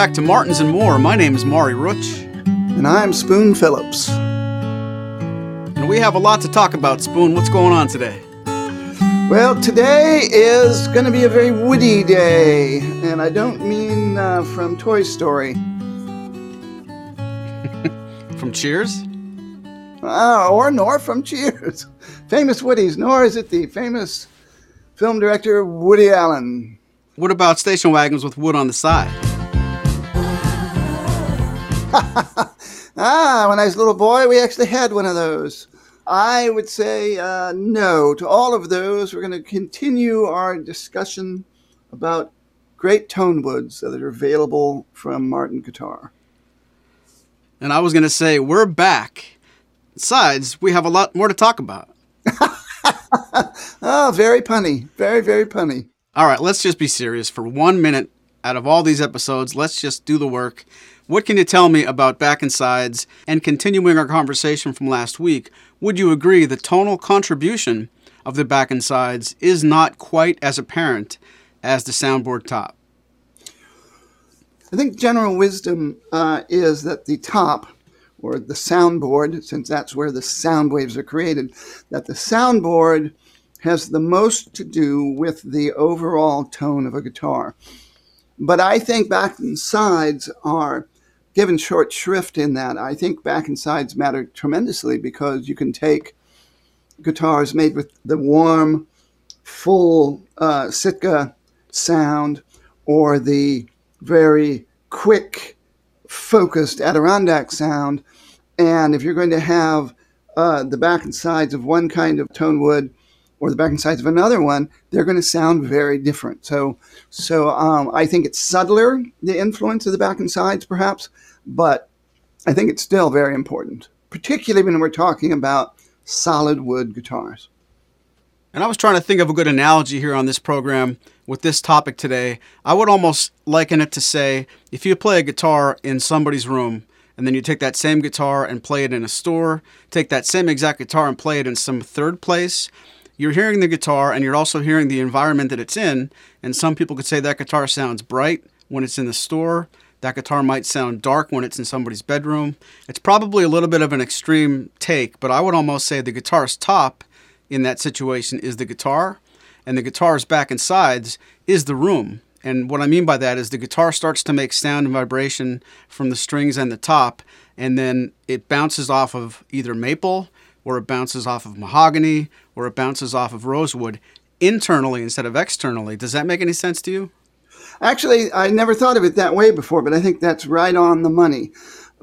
back to Martins and More. My name is Maury Rutch. And I'm Spoon Phillips. And we have a lot to talk about, Spoon. What's going on today? Well, today is going to be a very woody day. And I don't mean uh, from Toy Story. from Cheers? Uh, or nor from Cheers. Famous Woodies, nor is it the famous film director Woody Allen. What about station wagons with wood on the side? ah, when I was a little boy, we actually had one of those. I would say uh, no to all of those. We're going to continue our discussion about great tone woods that are available from Martin Guitar. And I was going to say, we're back. Besides, we have a lot more to talk about. oh, very punny. Very, very punny. All right, let's just be serious for one minute. Out of all these episodes, let's just do the work. What can you tell me about back and sides? And continuing our conversation from last week, would you agree the tonal contribution of the back and sides is not quite as apparent as the soundboard top? I think general wisdom uh, is that the top, or the soundboard, since that's where the sound waves are created, that the soundboard has the most to do with the overall tone of a guitar. But I think back and sides are given short shrift in that. I think back and sides matter tremendously because you can take guitars made with the warm, full uh, Sitka sound or the very quick, focused Adirondack sound. And if you're going to have uh, the back and sides of one kind of tone wood or the back and sides of another one, they're going to sound very different. So, so um, I think it's subtler the influence of the back and sides, perhaps, but I think it's still very important, particularly when we're talking about solid wood guitars. And I was trying to think of a good analogy here on this program with this topic today. I would almost liken it to say if you play a guitar in somebody's room and then you take that same guitar and play it in a store, take that same exact guitar and play it in some third place, you're hearing the guitar and you're also hearing the environment that it's in. And some people could say that guitar sounds bright when it's in the store. That guitar might sound dark when it's in somebody's bedroom. It's probably a little bit of an extreme take, but I would almost say the guitar's top in that situation is the guitar, and the guitar's back and sides is the room. And what I mean by that is the guitar starts to make sound and vibration from the strings and the top, and then it bounces off of either maple or it bounces off of mahogany, or it bounces off of rosewood internally instead of externally. Does that make any sense to you? Actually, I never thought of it that way before, but I think that's right on the money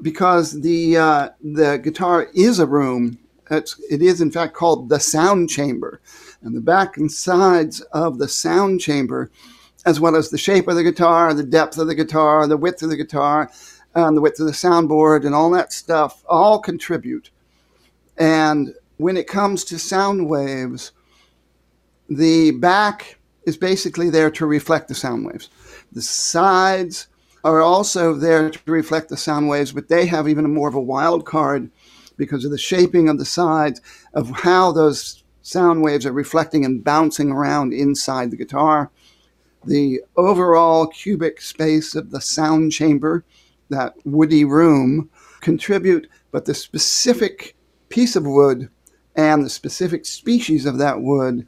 because the uh, the guitar is a room. It's, it is in fact called the sound chamber, and the back and sides of the sound chamber, as well as the shape of the guitar, the depth of the guitar, the width of the guitar, and the width of the soundboard, and all that stuff, all contribute and when it comes to sound waves, the back is basically there to reflect the sound waves. The sides are also there to reflect the sound waves, but they have even more of a wild card because of the shaping of the sides of how those sound waves are reflecting and bouncing around inside the guitar. The overall cubic space of the sound chamber, that woody room, contribute, but the specific piece of wood and the specific species of that wood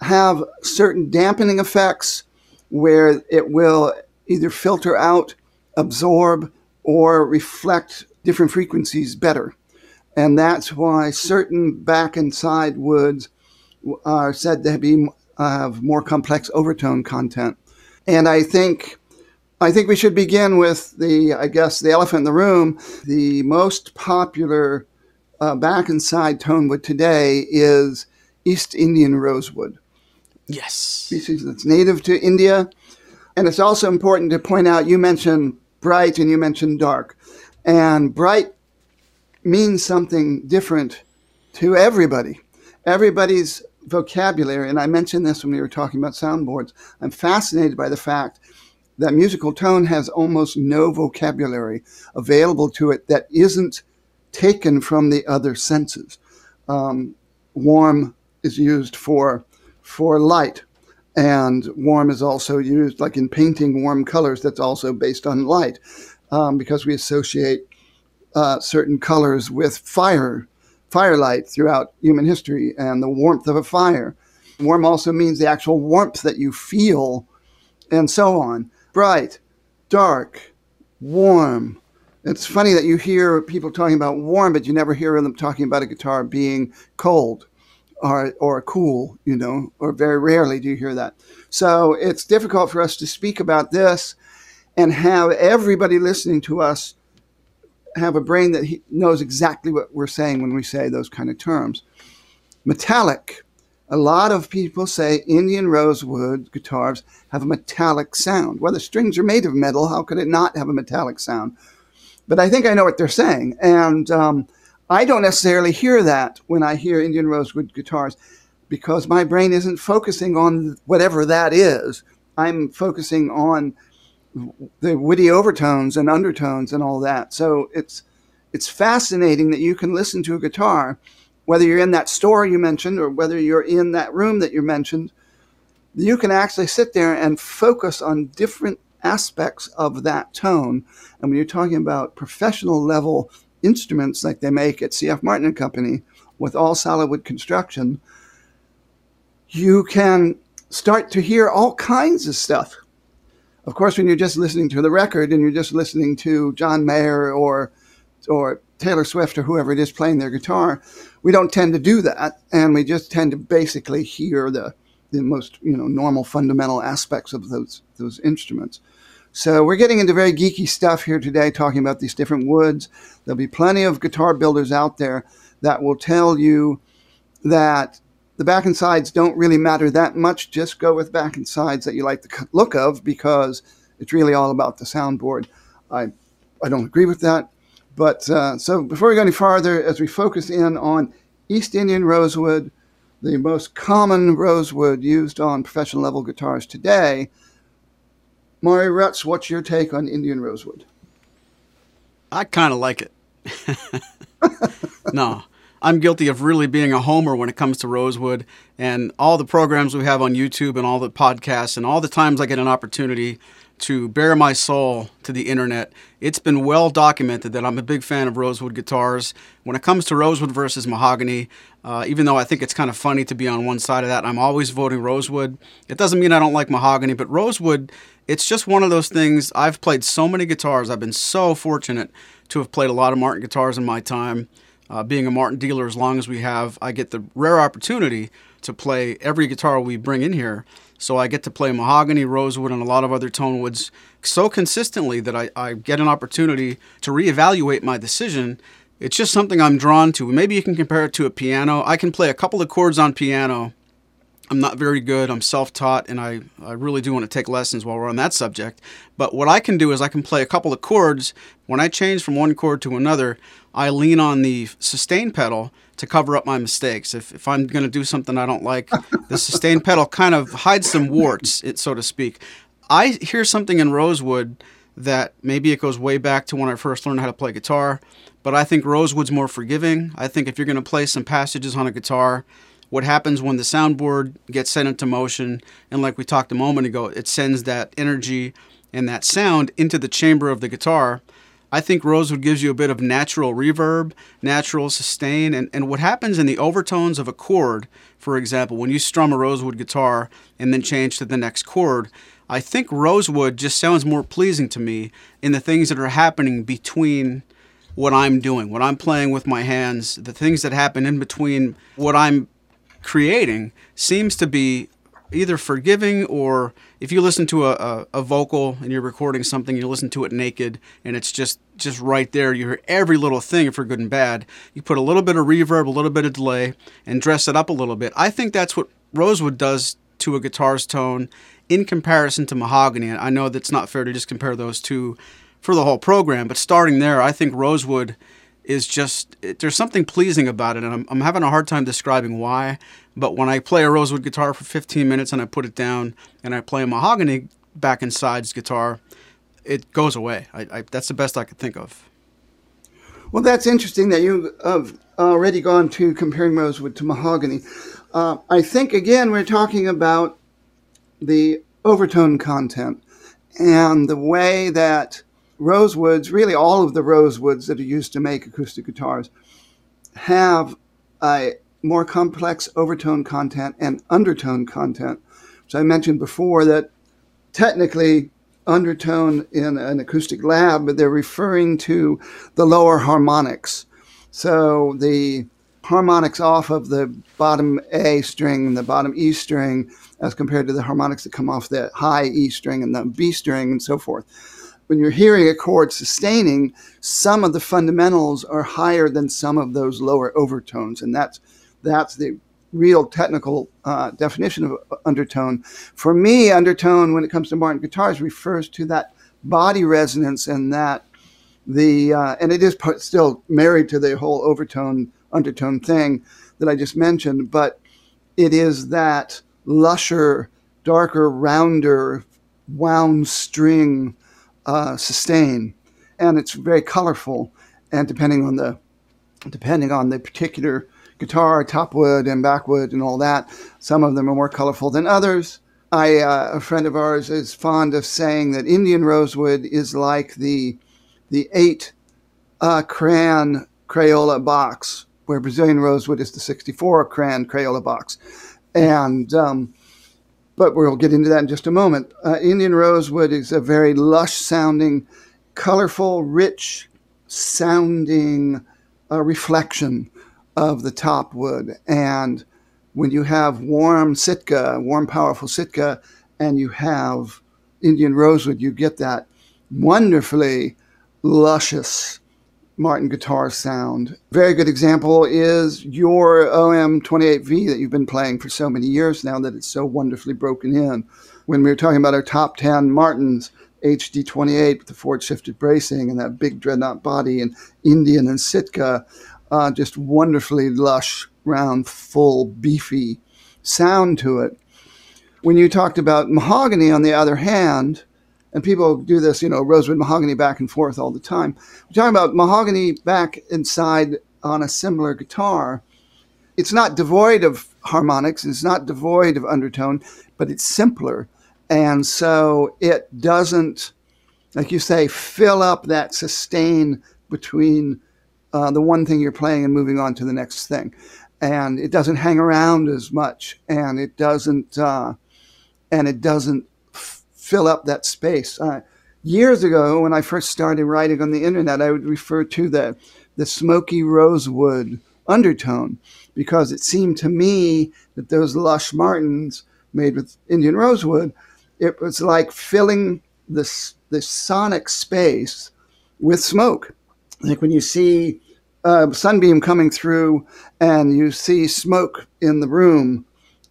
have certain dampening effects where it will either filter out, absorb, or reflect different frequencies better. And that's why certain back and side woods are said to be have more complex overtone content. And I think I think we should begin with the I guess the elephant in the room. The most popular uh, back and side tone wood today is East Indian rosewood. Yes. Species that's native to India. And it's also important to point out you mentioned bright and you mentioned dark. And bright means something different to everybody. Everybody's vocabulary, and I mentioned this when we were talking about soundboards, I'm fascinated by the fact that musical tone has almost no vocabulary available to it that isn't taken from the other senses. Um, warm is used for for light. And warm is also used, like in painting warm colors, that's also based on light um, because we associate uh, certain colors with fire, firelight throughout human history and the warmth of a fire. Warm also means the actual warmth that you feel, and so on. Bright, dark, warm. It's funny that you hear people talking about warm, but you never hear them talking about a guitar being cold or, or cool, you know, or very rarely do you hear that. So it's difficult for us to speak about this and have everybody listening to us have a brain that knows exactly what we're saying when we say those kind of terms. Metallic. A lot of people say Indian rosewood guitars have a metallic sound. Well, the strings are made of metal. How could it not have a metallic sound? But I think I know what they're saying. And um, I don't necessarily hear that when I hear Indian rosewood guitars because my brain isn't focusing on whatever that is. I'm focusing on the woody overtones and undertones and all that. So it's it's fascinating that you can listen to a guitar, whether you're in that store you mentioned or whether you're in that room that you mentioned. You can actually sit there and focus on different aspects of that tone. And when you're talking about professional level instruments like they make at CF Martin and Company with all solid wood construction, you can start to hear all kinds of stuff of course, when you're just listening to the record and you're just listening to John Mayer or or Taylor Swift or whoever it is playing their guitar, we don't tend to do that, and we just tend to basically hear the the most you know normal fundamental aspects of those those instruments. So we're getting into very geeky stuff here today, talking about these different woods. There'll be plenty of guitar builders out there that will tell you that the back and sides don't really matter that much. Just go with back and sides that you like the look of because it's really all about the soundboard. I, I don't agree with that. But uh, so before we go any farther, as we focus in on East Indian rosewood, the most common rosewood used on professional level guitars today, Maury Rutch, what's your take on Indian rosewood? I kind of like it. no, I'm guilty of really being a homer when it comes to Rosewood and all the programs we have on YouTube and all the podcasts and all the times I get an opportunity to bare my soul to the internet. It's been well documented that I'm a big fan of Rosewood guitars. When it comes to Rosewood versus mahogany, uh, even though I think it's kind of funny to be on one side of that, I'm always voting Rosewood. It doesn't mean I don't like mahogany, but Rosewood, it's just one of those things. I've played so many guitars. I've been so fortunate to have played a lot of Martin guitars in my time. Uh, being a Martin dealer as long as we have, I get the rare opportunity to play every guitar we bring in here. So I get to play mahogany, rosewood, and a lot of other tone woods so consistently that I, I get an opportunity to reevaluate my decision. It's just something I'm drawn to. Maybe you can compare it to a piano. I can play a couple of chords on piano. I'm not very good. I'm self taught, and I, I really do want to take lessons while we're on that subject. But what I can do is I can play a couple of chords. When I change from one chord to another, I lean on the sustain pedal to cover up my mistakes. If, if I'm going to do something I don't like, the sustain pedal kind of hides some warts, it, so to speak. I hear something in Rosewood that maybe it goes way back to when I first learned how to play guitar, but I think Rosewood's more forgiving. I think if you're going to play some passages on a guitar, what happens when the soundboard gets sent into motion, and like we talked a moment ago, it sends that energy and that sound into the chamber of the guitar. I think Rosewood gives you a bit of natural reverb, natural sustain, and, and what happens in the overtones of a chord, for example, when you strum a Rosewood guitar and then change to the next chord, I think Rosewood just sounds more pleasing to me in the things that are happening between what I'm doing, what I'm playing with my hands, the things that happen in between what I'm creating seems to be either forgiving or if you listen to a, a, a, vocal and you're recording something, you listen to it naked and it's just just right there. You hear every little thing for good and bad. You put a little bit of reverb, a little bit of delay, and dress it up a little bit. I think that's what Rosewood does to a guitar's tone in comparison to mahogany. I know that's not fair to just compare those two for the whole program, but starting there, I think Rosewood is just it, there's something pleasing about it, and I'm, I'm having a hard time describing why. But when I play a rosewood guitar for 15 minutes and I put it down and I play a mahogany back and sides guitar, it goes away. I, I, that's the best I could think of. Well, that's interesting that you have already gone to comparing rosewood to mahogany. Uh, I think again we're talking about the overtone content and the way that rosewoods, really all of the rosewoods that are used to make acoustic guitars, have a more complex overtone content and undertone content. So I mentioned before that technically undertone in an acoustic lab, but they're referring to the lower harmonics. So the harmonics off of the bottom A string and the bottom E string as compared to the harmonics that come off the high E string and the B string and so forth. When you're hearing a chord sustaining, some of the fundamentals are higher than some of those lower overtones, and that's that's the real technical uh, definition of undertone. For me, undertone, when it comes to Martin guitars, refers to that body resonance and that the uh, and it is still married to the whole overtone undertone thing that I just mentioned, but it is that lusher, darker, rounder, wound string uh, sustain, and it's very colorful. And depending on the depending on the particular guitar, top wood and backwood and all that, some of them are more colorful than others. I, uh, a friend of ours is fond of saying that Indian rosewood is like the the eight uh, crayon Crayola box, where Brazilian rosewood is the 64 crayon Crayola box. And um, but we'll get into that in just a moment. Uh, Indian rosewood is a very lush sounding, colorful, rich sounding uh, reflection of the top wood. And when you have warm Sitka, warm, powerful Sitka, and you have Indian rosewood, you get that wonderfully luscious Martin guitar sound. Very good example is your OM28V that you've been playing for so many years now that it's so wonderfully broken in. When we were talking about our top 10 Martins, HD28 with the forward shifted bracing and that big dreadnought body and Indian and Sitka, uh, just wonderfully lush, round, full, beefy sound to it. When you talked about mahogany, on the other hand, and people do this, you know, rosewood mahogany back and forth all the time. We're talking about mahogany back inside on a similar guitar. It's not devoid of harmonics, it's not devoid of undertone, but it's simpler. And so it doesn't, like you say, fill up that sustain between uh, the one thing you're playing and moving on to the next thing. And it doesn't hang around as much, and it doesn't, uh, and it doesn't fill up that space. Uh, years ago, when I first started writing on the internet, I would refer to the the smoky rosewood undertone because it seemed to me that those lush martins made with Indian rosewood, it was like filling this this sonic space with smoke. Like when you see a sunbeam coming through and you see smoke in the room,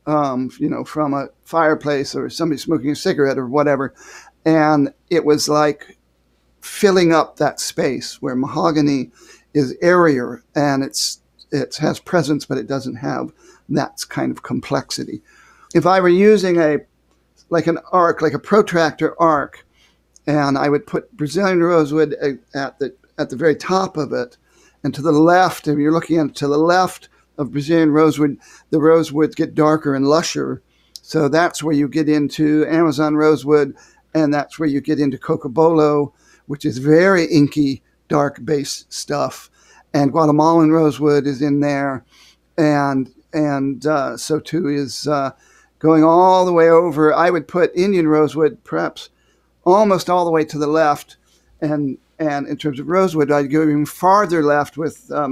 um, you know, from a fireplace or somebody smoking a cigarette or whatever. And it was like filling up that space where mahogany is airier and it's it has presence, but it doesn't have that kind of complexity. If I were using a like an arc, like a protractor arc, and I would put Brazilian rosewood at the at the very top of it, and to the left, if you're looking at it, to the left of Brazilian rosewood, the rosewoods get darker and lusher. So that's where you get into Amazon rosewood, and that's where you get into Cocobolo, which is very inky, dark bass stuff. And Guatemalan rosewood is in there, and and uh, so too is uh, going all the way over. I would put Indian rosewood perhaps almost all the way to the left, and and in terms of rosewood, I'd go even farther left with uh,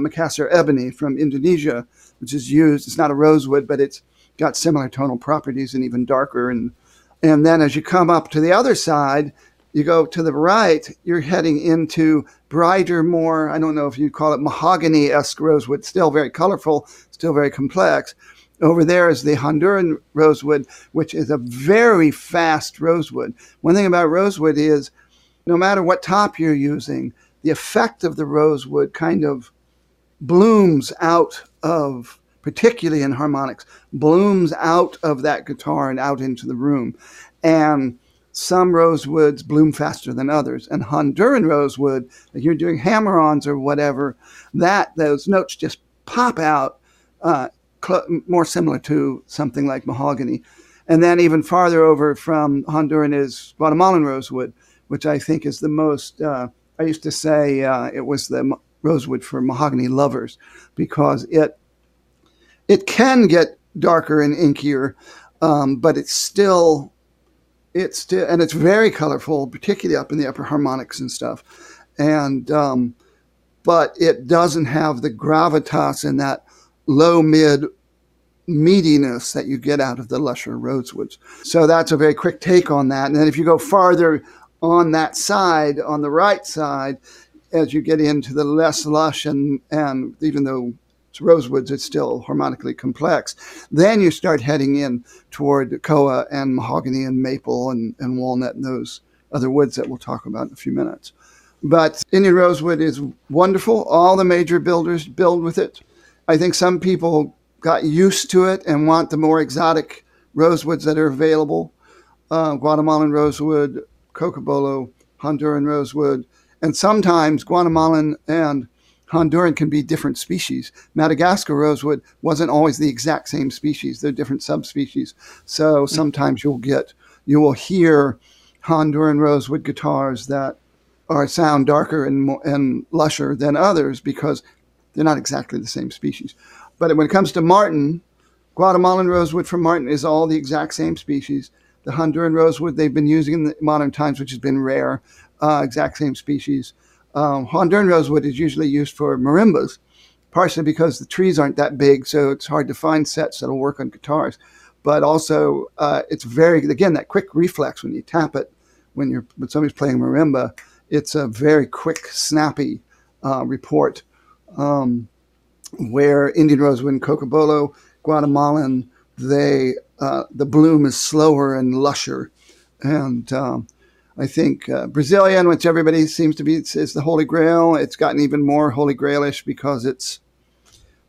ebony from Indonesia, which is used. It's not a rosewood, but it's got similar tonal properties and even darker. And and then as you come up to the other side, you go to the right, you're heading into brighter, more, I don't know if you call it mahogany esque rosewood, still very colorful, still very complex. Over there is the Honduran rosewood, which is a very fast rosewood. One thing about rosewood is no matter what top you're using, the effect of the rosewood kind of blooms out of, particularly in harmonics, blooms out of that guitar and out into the room. And some rosewoods bloom faster than others. And Honduran rosewood, like you're doing hammer ons or whatever, that those notes just pop out uh, cl- more similar to something like mahogany. And then even farther over from Honduran is Guatemalan rosewood, which I think is the most. Uh, I used to say uh, it was the rosewood for mahogany lovers because it it can get darker and inkier, um, but it's still it's still and it's very colorful, particularly up in the upper harmonics and stuff. And um, but it doesn't have the gravitas and that low mid meatiness that you get out of the lusher rosewoods. So that's a very quick take on that. And then if you go farther on that side, on the right side, as you get into the less lush and, and even though rosewoods, it's still harmonically complex. Then you start heading in toward koa and mahogany and maple and, and walnut and those other woods that we'll talk about in a few minutes. But Indian rosewood is wonderful. All the major builders build with it. I think some people got used to it and want the more exotic rosewoods that are available. Uh, Guatemalan rosewood, cocobolo, Honduran rosewood, and sometimes Guatemalan and Honduran can be different species. Madagascar rosewood wasn't always the exact same species. They're different subspecies. So sometimes you'll get, you will hear Honduran rosewood guitars that are sound darker and, more, and lusher than others because they're not exactly the same species. But when it comes to Martin, Guatemalan rosewood from Martin is all the exact same species. The Honduran rosewood they've been using in modern times, which has been rare, uh, exact same species. Um, Honduran rosewood is usually used for marimbas, partially because the trees aren't that big, so it's hard to find sets that'll work on guitars. But also, uh, it's very again that quick reflex when you tap it when you're when somebody's playing marimba. It's a very quick, snappy uh, report. Um, where Indian rosewood and cocobolo, Guatemalan, they uh, the bloom is slower and lusher, and um, I think uh, Brazilian, which everybody seems to be, is the Holy Grail. It's gotten even more Holy Grailish because it's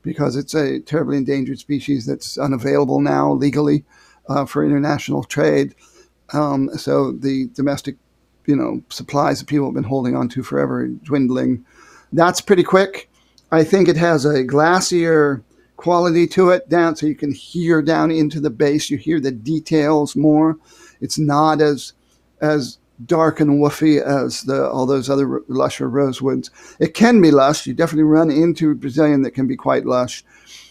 because it's a terribly endangered species that's unavailable now legally uh, for international trade. Um, so the domestic, you know, supplies that people have been holding on to forever dwindling. That's pretty quick. I think it has a glassier quality to it down, so you can hear down into the bass. You hear the details more. It's not as as dark and woofy as the, all those other lusher rosewoods. It can be lush. You definitely run into Brazilian that can be quite lush,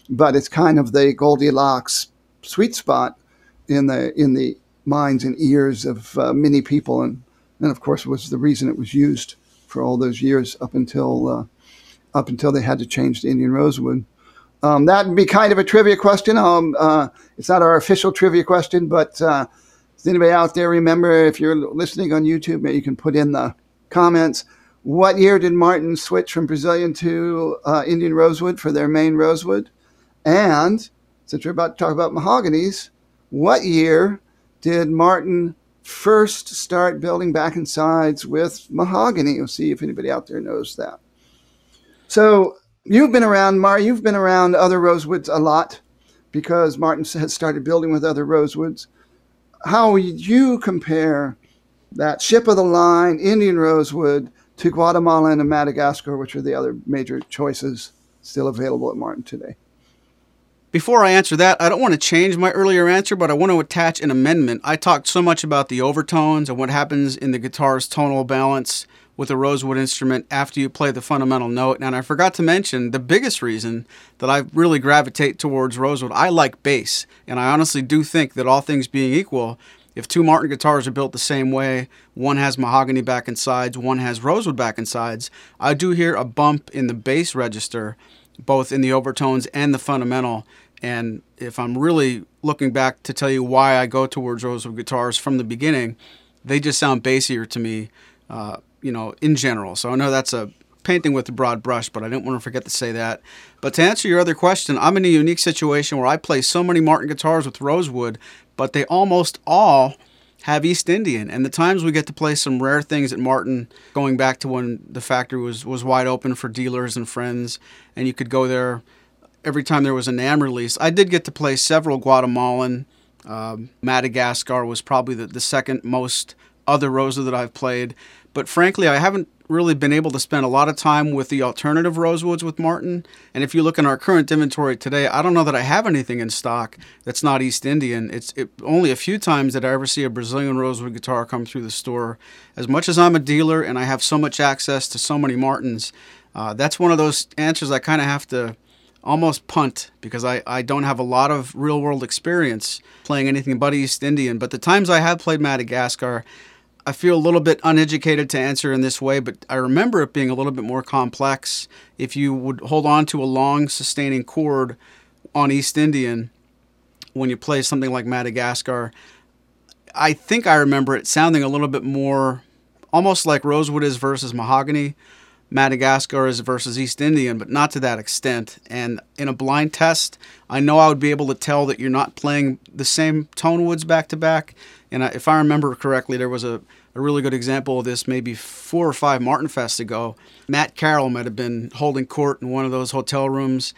but it's kind of the Goldilocks sweet spot in the in the minds and ears of uh, many people, and and of course was the reason it was used for all those years up until uh, up until they had to change to Indian rosewood. Um, that would be kind of a trivia question. Um, uh, it's not our official trivia question, but does anybody out there remember if you're listening on YouTube, maybe you can put in the comments. What year did Martin switch from Brazilian to uh, Indian rosewood for their main rosewood? And since we're about to talk about mahoganies, what year did Martin first start building back and sides with mahogany? We'll see if anybody out there knows that. So you've been around, Mar, you've been around other rosewoods a lot because Martin had started building with other rosewoods how would you compare that ship of the line Indian rosewood to Guatemala and Madagascar, which are the other major choices still available at Martin today? Before I answer that, I don't want to change my earlier answer, but I want to attach an amendment. I talked so much about the overtones and what happens in the guitar's tonal balance with a rosewood instrument after you play the fundamental note. And I forgot to mention the biggest reason that I really gravitate towards rosewood. I like bass, and I honestly do think that all things being equal, if two Martin guitars are built the same way, one has mahogany back and sides, one has rosewood back and sides, I do hear a bump in the bass register, both in the overtones and the fundamental. And if I'm really looking back to tell you why I go towards rosewood guitars from the beginning, they just sound bassier to me. Uh, you know, in general. So I know that's a painting with a broad brush, but I didn't want to forget to say that. But to answer your other question, I'm in a unique situation where I play so many Martin guitars with Rosewood, but they almost all have East Indian. And the times we get to play some rare things at Martin, going back to when the factory was, was wide open for dealers and friends, and you could go there every time there was a NAMM release. I did get to play several Guatemalan. Um, Madagascar was probably the, the second most other Rosa that I've played. But frankly, I haven't really been able to spend a lot of time with the alternative rosewoods with Martin. And if you look in our current inventory today, I don't know that I have anything in stock that's not East Indian. It's it, only a few times that I ever see a Brazilian rosewood guitar come through the store. As much as I'm a dealer and I have so much access to so many Martins, uh, that's one of those answers I kind of have to almost punt because I, I don't have a lot of real world experience playing anything but East Indian. But the times I have played Madagascar, I feel a little bit uneducated to answer in this way, but I remember it being a little bit more complex. If you would hold on to a long sustaining chord on East Indian when you play something like Madagascar, I think I remember it sounding a little bit more almost like Rosewood is versus Mahogany. Madagascar is versus East Indian, but not to that extent. And in a blind test, I know I would be able to tell that you're not playing the same tone woods back to back. And if I remember correctly, there was a, a really good example of this maybe four or five Martin Fest ago. Matt Carroll might have been holding court in one of those hotel rooms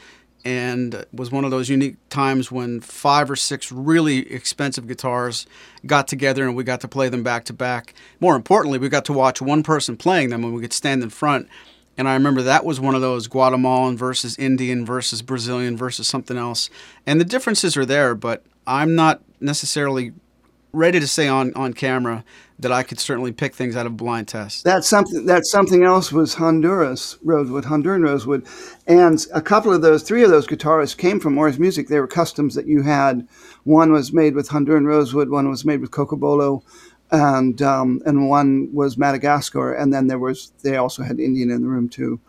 and was one of those unique times when five or six really expensive guitars got together and we got to play them back to back. More importantly, we got to watch one person playing them and we could stand in front. And I remember that was one of those Guatemalan versus Indian versus Brazilian versus something else. And the differences are there, but I'm not necessarily ready to say on, on camera that I could certainly pick things out of blind test. That's something. That's something else was Honduras rosewood, Honduran rosewood, and a couple of those, three of those guitars came from Ars Music. They were customs that you had. One was made with Honduran rosewood. One was made with Cocobolo, and um, and one was Madagascar. And then there was they also had Indian in the room too,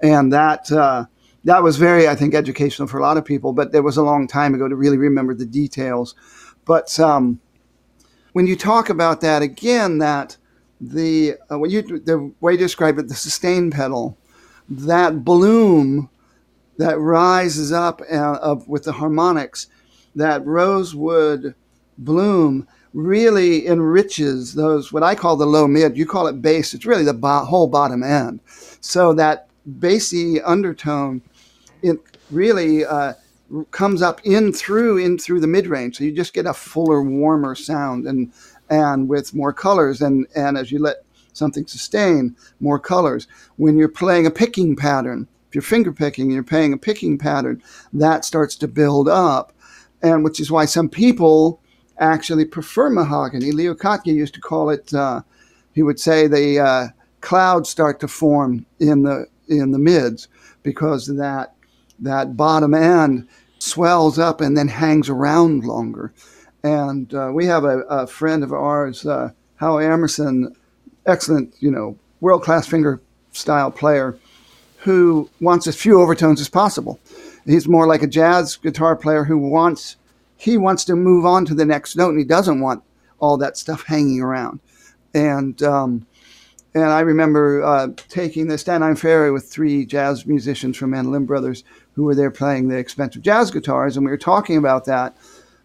and that. Uh, that was very, I think, educational for a lot of people, but there was a long time ago to really remember the details. But um, when you talk about that again, that the uh, when you the way you describe it, the sustain pedal, that bloom that rises up uh, with the harmonics, that rosewood bloom really enriches those what I call the low mid. You call it bass. It's really the bo- whole bottom end. So that bassy undertone, it really uh, comes up in through in through the mid range. So you just get a fuller, warmer sound and and with more colors and and as you let something sustain more colors. When you're playing a picking pattern, if you're finger picking, you're playing a picking pattern, that starts to build up, and which is why some people actually prefer mahogany. Leo Kottke used to call it. Uh, he would say the uh, clouds start to form in the in the mids because that that bottom end swells up and then hangs around longer. And uh, we have a, a, friend of ours, uh, Howie Emerson, excellent, you know, world class finger style player, who wants as few overtones as possible. He's more like a jazz guitar player who wants he wants to move on to the next note, and he doesn't want all that stuff hanging around. And um, and I remember uh, taking the Staten Ferry with three jazz musicians from Mandolin Brothers who were there playing the expensive jazz guitars, and we were talking about that.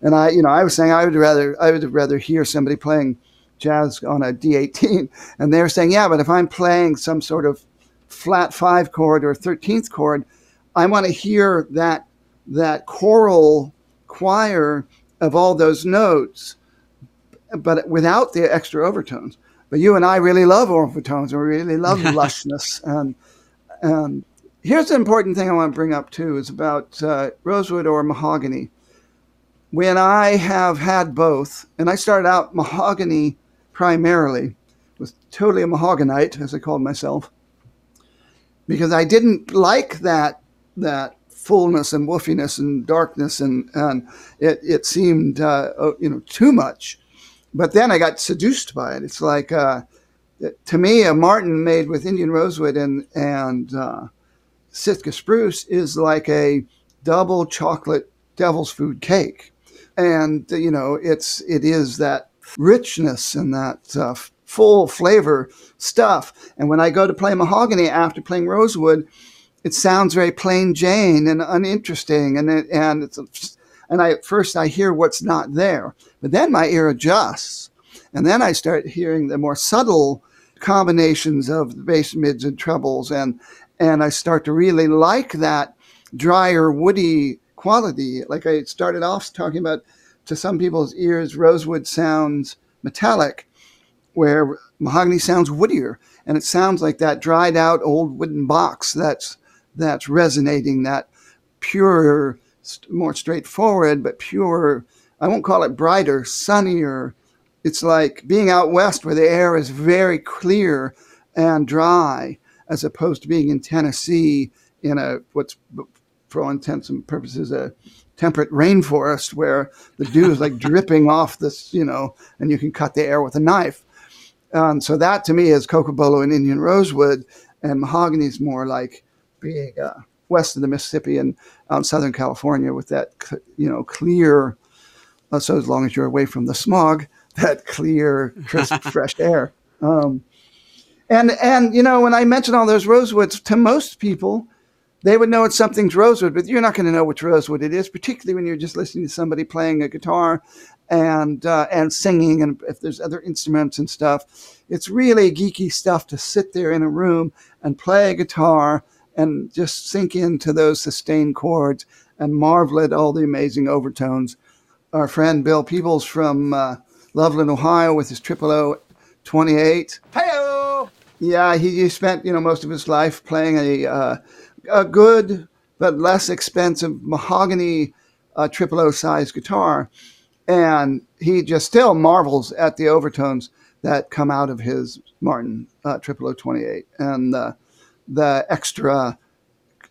And I, you know, I was saying I would rather I would rather hear somebody playing jazz on a D18, and they were saying, yeah, but if I'm playing some sort of flat five chord or thirteenth chord, I want to hear that that choral choir of all those notes, but without the extra overtones. But you and I really love overtones, and we really love lushness, and and Here's the important thing I want to bring up too is about uh, rosewood or mahogany. When I have had both, and I started out mahogany primarily, was totally a mahoganite, as I called myself, because I didn't like that that fullness and woofiness and darkness, and and it it seemed uh, oh, you know too much. But then I got seduced by it. It's like uh, to me a Martin made with Indian rosewood and and uh, Sitka spruce is like a double chocolate devil's food cake. And, you know, it's, it is that richness and that uh, full flavor stuff. And when I go to play mahogany after playing rosewood, it sounds very plain Jane and uninteresting. And, it, and it's, and I, at first I hear what's not there, but then my ear adjusts. And then I start hearing the more subtle combinations of the bass mids and trebles and and I start to really like that drier, woody quality. Like I started off talking about, to some people's ears, rosewood sounds metallic, where mahogany sounds woodier. and it sounds like that dried out old wooden box that's that's resonating that pure more straightforward but pure i won't call it brighter sunnier it's like being out west where the air is very clear and dry as opposed to being in tennessee in a what's for all intents and purposes a temperate rainforest where the dew is like dripping off this, you know, and you can cut the air with a knife. Um, so that to me is cocobolo and Indian rosewood, and mahogany is more like being uh, west of the Mississippi and in Southern California with that, you know, clear. Uh, so as long as you're away from the smog, that clear, crisp, fresh air. Um, and and you know when I mention all those rosewoods, to most people, they would know it's something's rosewood, but you're not going to know which rosewood it is, particularly when you're just listening to somebody playing a guitar and uh, and singing, and if there's other instruments and stuff. It's really geeky stuff to sit there in a room and play a guitar and just sink into those sustained chords and marvel at all the amazing overtones. Our friend Bill Peebles from uh, Loveland, Ohio, with his Triple O 28. Hey, yeah, he, he spent you know most of his life playing a uh, a good but less expensive mahogany uh, triple O size guitar, and he just still marvels at the overtones that come out of his Martin uh, triple O twenty eight and the the extra,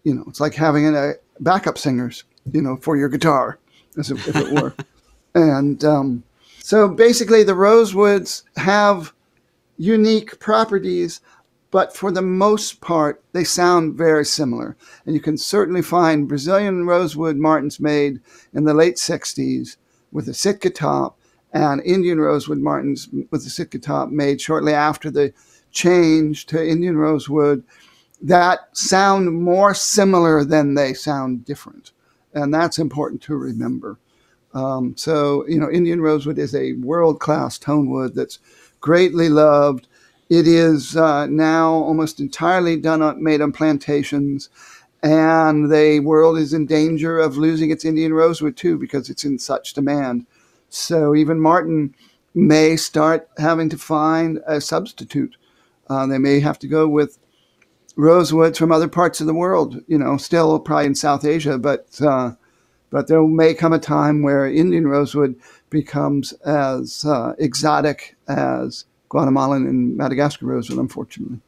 you know, it's like having a backup singers, you know, for your guitar, as if, if it were, and um, so basically the rosewoods have unique properties but for the most part, they sound very similar. And you can certainly find Brazilian rosewood Martins made in the late 60s with a Sitka top and Indian rosewood Martins with a Sitka top made shortly after the change to Indian rosewood that sound more similar than they sound different. And that's important to remember. Um, so, you know, Indian rosewood is a world class tone wood that's greatly loved it is uh, now almost entirely done on, made on plantations, and the world is in danger of losing its Indian rosewood too because it's in such demand. So even Martin may start having to find a substitute. Uh, they may have to go with rosewoods from other parts of the world. You know, still probably in South Asia, but uh, but there may come a time where Indian rosewood becomes as uh, exotic as Guatemalan and Madagascar rosewood, unfortunately.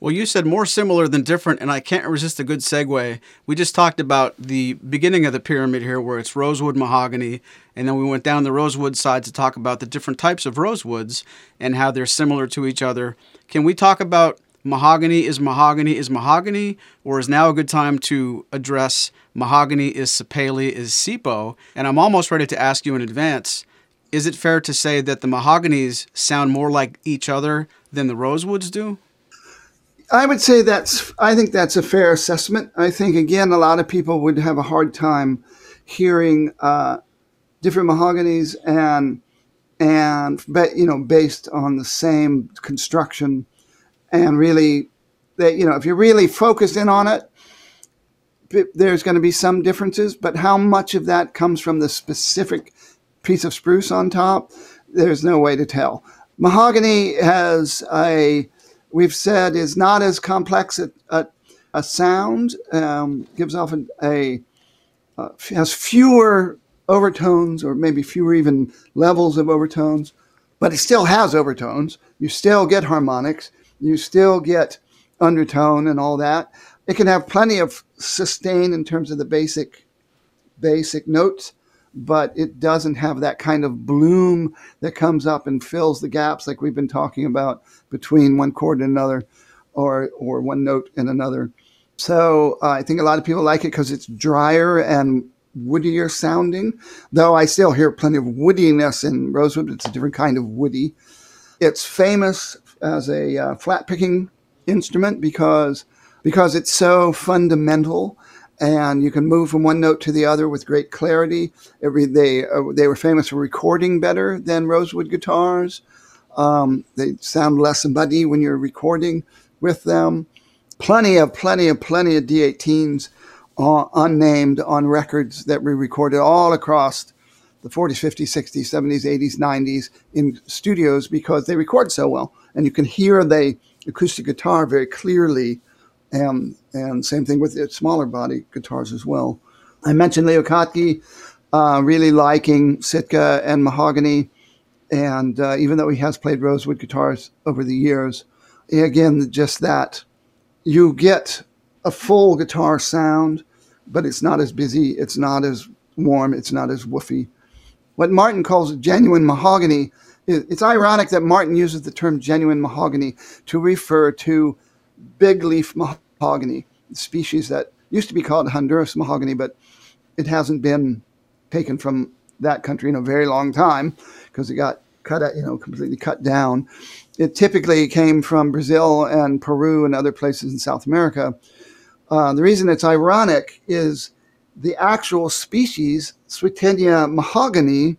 Well, you said more similar than different, and I can't resist a good segue. We just talked about the beginning of the pyramid here, where it's rosewood mahogany, and then we went down the rosewood side to talk about the different types of rosewoods and how they're similar to each other. Can we talk about mahogany is mahogany is mahogany, or is now a good time to address mahogany is sapele is sipo? And I'm almost ready to ask you in advance is it fair to say that the mahoganies sound more like each other than the rosewoods do? I would say that's. I think that's a fair assessment. I think again, a lot of people would have a hard time hearing uh, different mahoganies and and but you know based on the same construction and really that you know if you're really focused in on it there's going to be some differences but how much of that comes from the specific piece of spruce on top, there's no way to tell. Mahogany has a, we've said, is not as complex a, a, a sound, um, gives off a, a uh, has fewer overtones or maybe fewer even levels of overtones, but it still has overtones. You still get harmonics, you still get undertone and all that. It can have plenty of sustain in terms of the basic basic notes, but it doesn't have that kind of bloom that comes up and fills the gaps like we've been talking about between one chord and another or or one note and another. So uh, I think a lot of people like it because it's drier and woodier sounding, though I still hear plenty of woodiness in rosewood. It's a different kind of woody. It's famous as a uh, flat picking instrument because because it's so fundamental and you can move from one note to the other with great clarity. Every, they uh, they were famous for recording better than rosewood guitars. Um, they sound less muddy when you're recording with them. Plenty of plenty of plenty of D18s uh, unnamed on records that we recorded all across the 40s, 50s, 60s, 70s, 80s, 90s in studios because they record so well. And you can hear the acoustic guitar very clearly. And, and same thing with the smaller body guitars as well. I mentioned Leo Kottke, uh, really liking Sitka and mahogany. And uh, even though he has played rosewood guitars over the years, again, just that you get a full guitar sound, but it's not as busy, it's not as warm, it's not as woofy. What Martin calls genuine mahogany, it's ironic that Martin uses the term genuine mahogany to refer to big leaf mahogany, species that used to be called Honduras mahogany, but it hasn't been taken from that country in a very long time because it got cut, you know, completely cut down. It typically came from Brazil and Peru and other places in South America. Uh, the reason it's ironic is the actual species, Swietenia mahogany,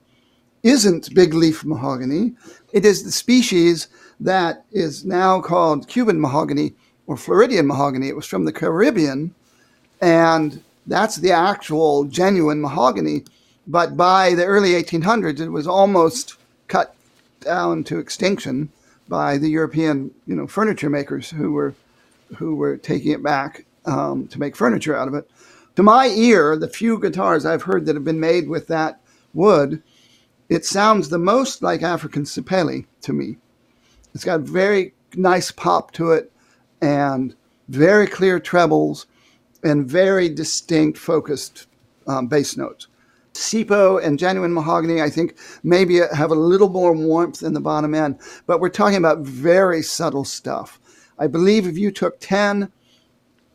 isn't big leaf mahogany. It is the species that is now called Cuban mahogany or Floridian mahogany. It was from the Caribbean, and that's the actual genuine mahogany. But by the early 1800s, it was almost cut down to extinction by the European, you know, furniture makers who were who were taking it back um, to make furniture out of it. To my ear, the few guitars I've heard that have been made with that wood, it sounds the most like African Sapele to me. It's got very nice pop to it and very clear trebles and very distinct focused um, bass notes. SIPO and genuine mahogany, I think, maybe have a little more warmth in the bottom end, but we're talking about very subtle stuff. I believe if you took 10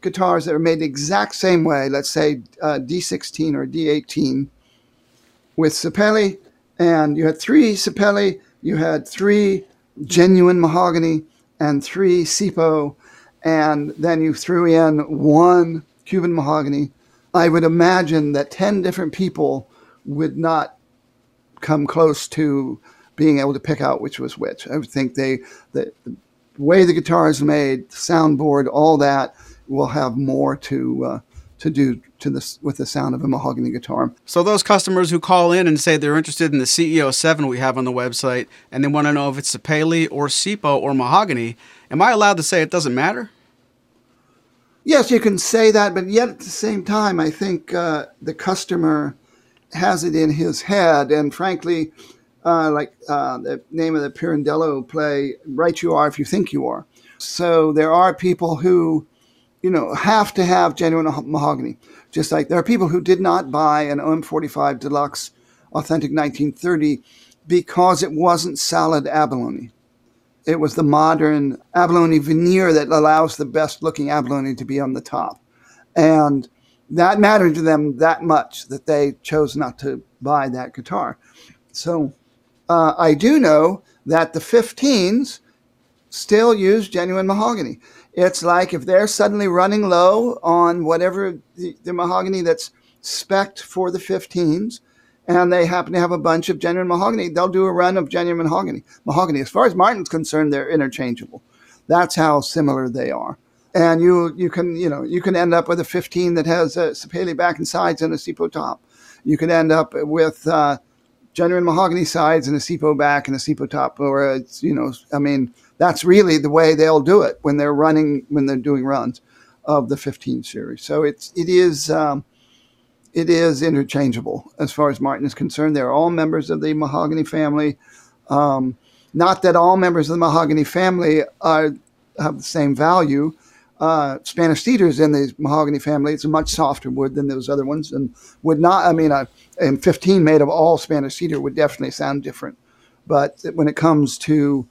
guitars that are made the exact same way, let's say uh, D16 or D18, with Sapele, and you had three Sapele, you had three genuine mahogany, and three SIPO, and then you threw in one Cuban mahogany, I would imagine that 10 different people would not come close to being able to pick out which was which. I would think they, the, the way the guitar is made, soundboard, all that will have more to, uh, to do to this with the sound of a mahogany guitar. So those customers who call in and say they're interested in the CEO 7 we have on the website and they want to know if it's Sapele or SIPO or mahogany, am I allowed to say it doesn't matter? Yes, you can say that, but yet at the same time, I think uh, the customer has it in his head. And frankly, uh, like uh, the name of the Pirandello play, right you are if you think you are. So there are people who, you know, have to have genuine mahogany. Just like there are people who did not buy an OM45 Deluxe Authentic 1930 because it wasn't solid abalone. It was the modern abalone veneer that allows the best looking abalone to be on the top. And that mattered to them that much that they chose not to buy that guitar. So uh, I do know that the 15s still use genuine mahogany. It's like if they're suddenly running low on whatever the, the mahogany that's spec'd for the 15s, and they happen to have a bunch of genuine mahogany, they'll do a run of genuine mahogany. Mahogany, as far as Martin's concerned, they're interchangeable. That's how similar they are. And you you can you know you can end up with a 15 that has a Sapele back and sides and a SIPO top. You can end up with uh, genuine mahogany sides and a SIPO back and a SIPO top, or it's you know I mean that's really the way they'll do it when they're running when they're doing runs of the 15 series. So it's it is. Um, it is interchangeable as far as Martin is concerned. They're all members of the mahogany family. Um, not that all members of the mahogany family are have the same value. Uh, Spanish cedars in the mahogany family. It's a much softer wood than those other ones, and would not. I mean, a and 15 made of all Spanish cedar would definitely sound different. But when it comes to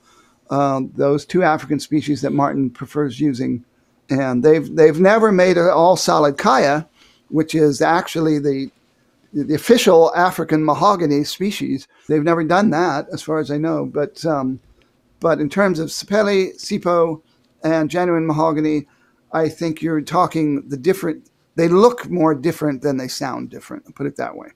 um, those two African species that Martin prefers using, and they've they've never made an all solid khaya which is actually the the official African mahogany species. They've never done that, as far as I know. But um, but in terms of Sapele, Sipo, and genuine mahogany, I think you're talking the different. They look more different than they sound different. I'll put it that way.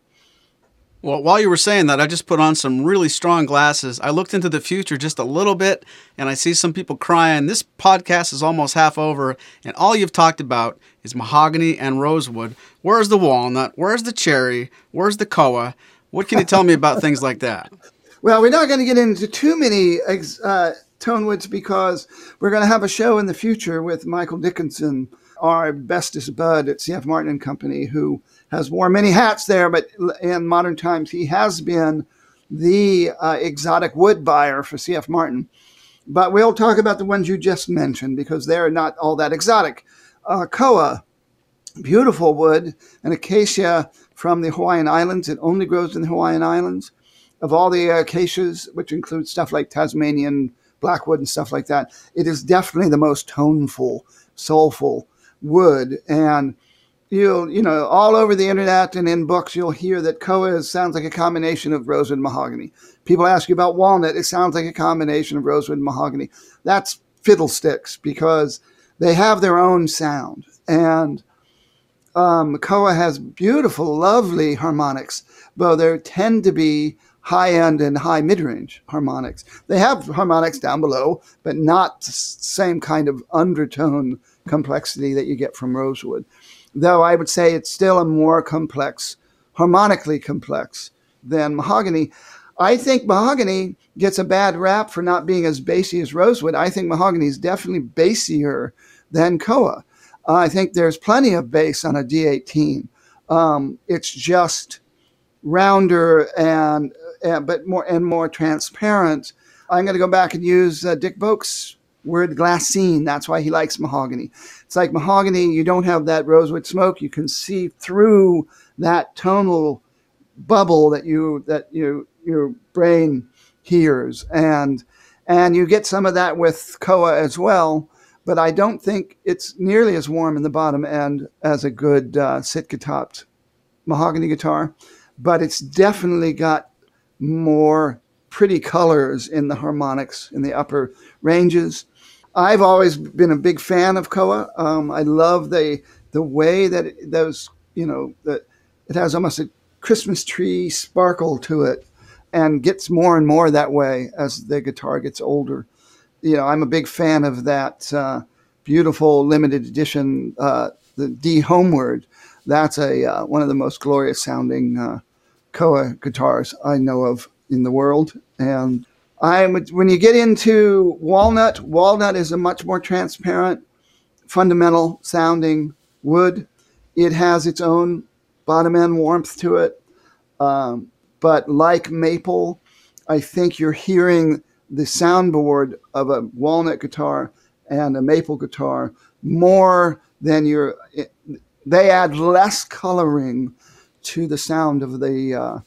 Well, while you were saying that, I just put on some really strong glasses. I looked into the future just a little bit, and I see some people crying. This podcast is almost half over, and all you've talked about is mahogany and rosewood. Where's the walnut? Where's the cherry? Where's the koa? What can you tell me about things like that? Well, we're not going to get into too many uh, tone woods because we're going to have a show in the future with Michael Dickinson, our bestest bud at CF Martin and Company, who has worn many hats there, but in modern times he has been the uh, exotic wood buyer for CF Martin. But we'll talk about the ones you just mentioned because they're not all that exotic. Uh, koa, beautiful wood, an acacia from the Hawaiian Islands. It only grows in the Hawaiian Islands. Of all the acacias, which include stuff like Tasmanian blackwood and stuff like that, it is definitely the most toneful, soulful wood. And you'll, you know, all over the internet and in books, you'll hear that koa sounds like a combination of rosewood and mahogany. People ask you about walnut, it sounds like a combination of rosewood and mahogany. That's fiddlesticks because they have their own sound. And um, koa has beautiful, lovely harmonics, though there tend to be high end and high mid range harmonics. They have harmonics down below, but not the same kind of undertone complexity that you get from rosewood though I would say it's still a more complex, harmonically complex than mahogany. I think mahogany gets a bad rap for not being as bassy as rosewood. I think mahogany is definitely bassier than koa. Uh, I think there's plenty of bass on a D18. Um, it's just rounder and, uh, but more and more transparent. I'm going to go back and use uh, Dick Boak's word glassine. That's why he likes mahogany. It's like mahogany, you don't have that rosewood smoke. You can see through that tonal bubble that you that you your brain hears. And and you get some of that with koa as well. But I don't think it's nearly as warm in the bottom end as a good uh, Sitka topped mahogany guitar. But it's definitely got more pretty colors in the harmonics in the upper ranges. I've always been a big fan of Koa. Um, I love the the way that it, those you know that it has almost a Christmas tree sparkle to it, and gets more and more that way as the guitar gets older. You know, I'm a big fan of that uh, beautiful limited edition, uh, the D Homeward. That's a uh, one of the most glorious sounding uh, Koa guitars I know of in the world, and I'm when you get into walnut, walnut is a much more transparent, fundamental sounding wood. It has its own bottom end warmth to it, um, but like maple, I think you're hearing the soundboard of a walnut guitar and a maple guitar more than you're. They add less coloring to the sound of the uh,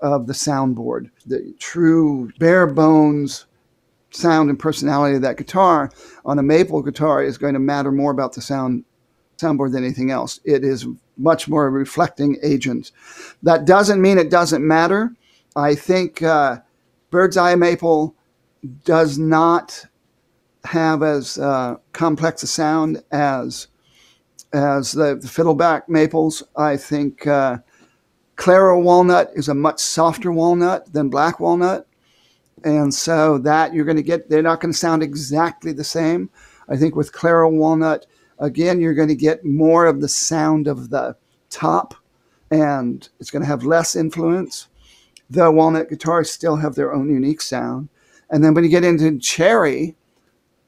of the soundboard, the true bare bones sound and personality of that guitar on a maple guitar is going to matter more about the sound soundboard than anything else. It is much more a reflecting agent. That doesn't mean it doesn't matter. I think uh, Bird's Eye Maple does not have as uh, complex a sound as as the, the fiddleback maples. I think uh, Claro walnut is a much softer walnut than black walnut. And so that you're going to get, they're not going to sound exactly the same. I think with Claro walnut, again, you're going to get more of the sound of the top and it's going to have less influence. The walnut guitars still have their own unique sound. And then when you get into cherry,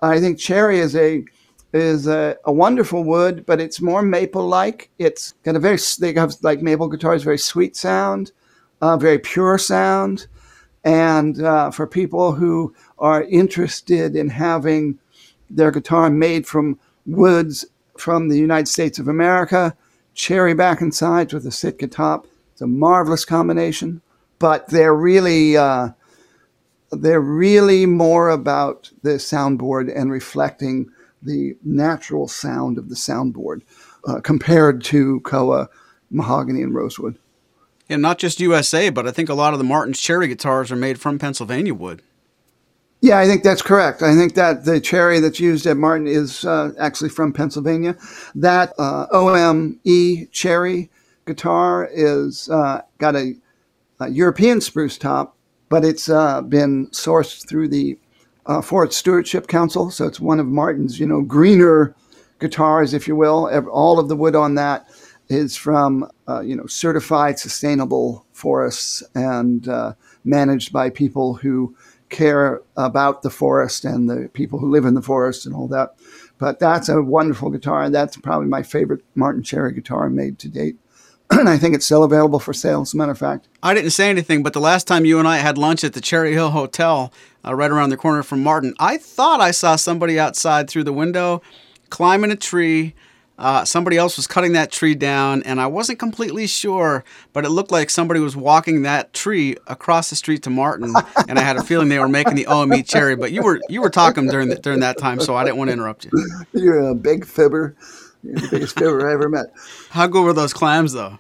I think cherry is a is a, a, wonderful wood, but it's more maple like. It's got a very, they have like maple guitars, very sweet sound, uh, very pure sound. And uh, for people who are interested in having their guitar made from woods from the United States of America, cherry back and sides with a Sitka top, it's a marvelous combination. But they're really, uh, they're really more about the soundboard and reflecting the natural sound of the soundboard uh, compared to koa, mahogany, and rosewood. and not just USA, but I think a lot of the Martin's cherry guitars are made from Pennsylvania wood. Yeah, I think that's correct. I think that the cherry that's used at Martin is uh, actually from Pennsylvania. That uh, OME cherry guitar is uh, got a, a, European spruce top, but it's uh, been sourced through the uh, Forest Stewardship Council. So it's one of Martin's, you know, greener guitars, if you will. All of the wood on that is from uh, you know certified sustainable forests and uh, managed by people who care about the forest and the people who live in the forest and all that. But that's a wonderful guitar. and That's probably my favorite Martin Cherry guitar made to date. And I think it's still available for sale, as a matter of fact. I didn't say anything, but the last time you and I had lunch at the Cherry Hill Hotel, uh, right around the corner from Martin, I thought I saw somebody outside through the window climbing a tree uh, somebody else was cutting that tree down, and I wasn't completely sure, but it looked like somebody was walking that tree across the street to Martin, and I had a feeling they were making the OME cherry. But you were you were talking during the, during that time, so I didn't want to interrupt you. You're a big fibber. You're the biggest fibber I ever met. How good were those clams, though?